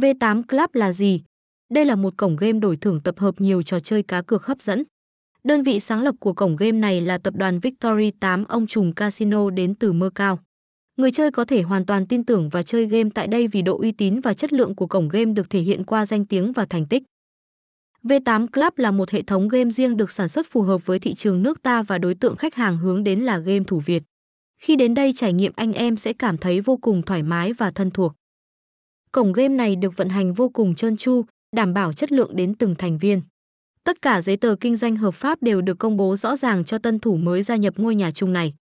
V8 Club là gì? Đây là một cổng game đổi thưởng tập hợp nhiều trò chơi cá cược hấp dẫn. Đơn vị sáng lập của cổng game này là tập đoàn Victory 8 ông trùm casino đến từ mơ cao. Người chơi có thể hoàn toàn tin tưởng và chơi game tại đây vì độ uy tín và chất lượng của cổng game được thể hiện qua danh tiếng và thành tích. V8 Club là một hệ thống game riêng được sản xuất phù hợp với thị trường nước ta và đối tượng khách hàng hướng đến là game thủ Việt. Khi đến đây trải nghiệm, anh em sẽ cảm thấy vô cùng thoải mái và thân thuộc. Cổng game này được vận hành vô cùng trơn tru, đảm bảo chất lượng đến từng thành viên. Tất cả giấy tờ kinh doanh hợp pháp đều được công bố rõ ràng cho tân thủ mới gia nhập ngôi nhà chung này.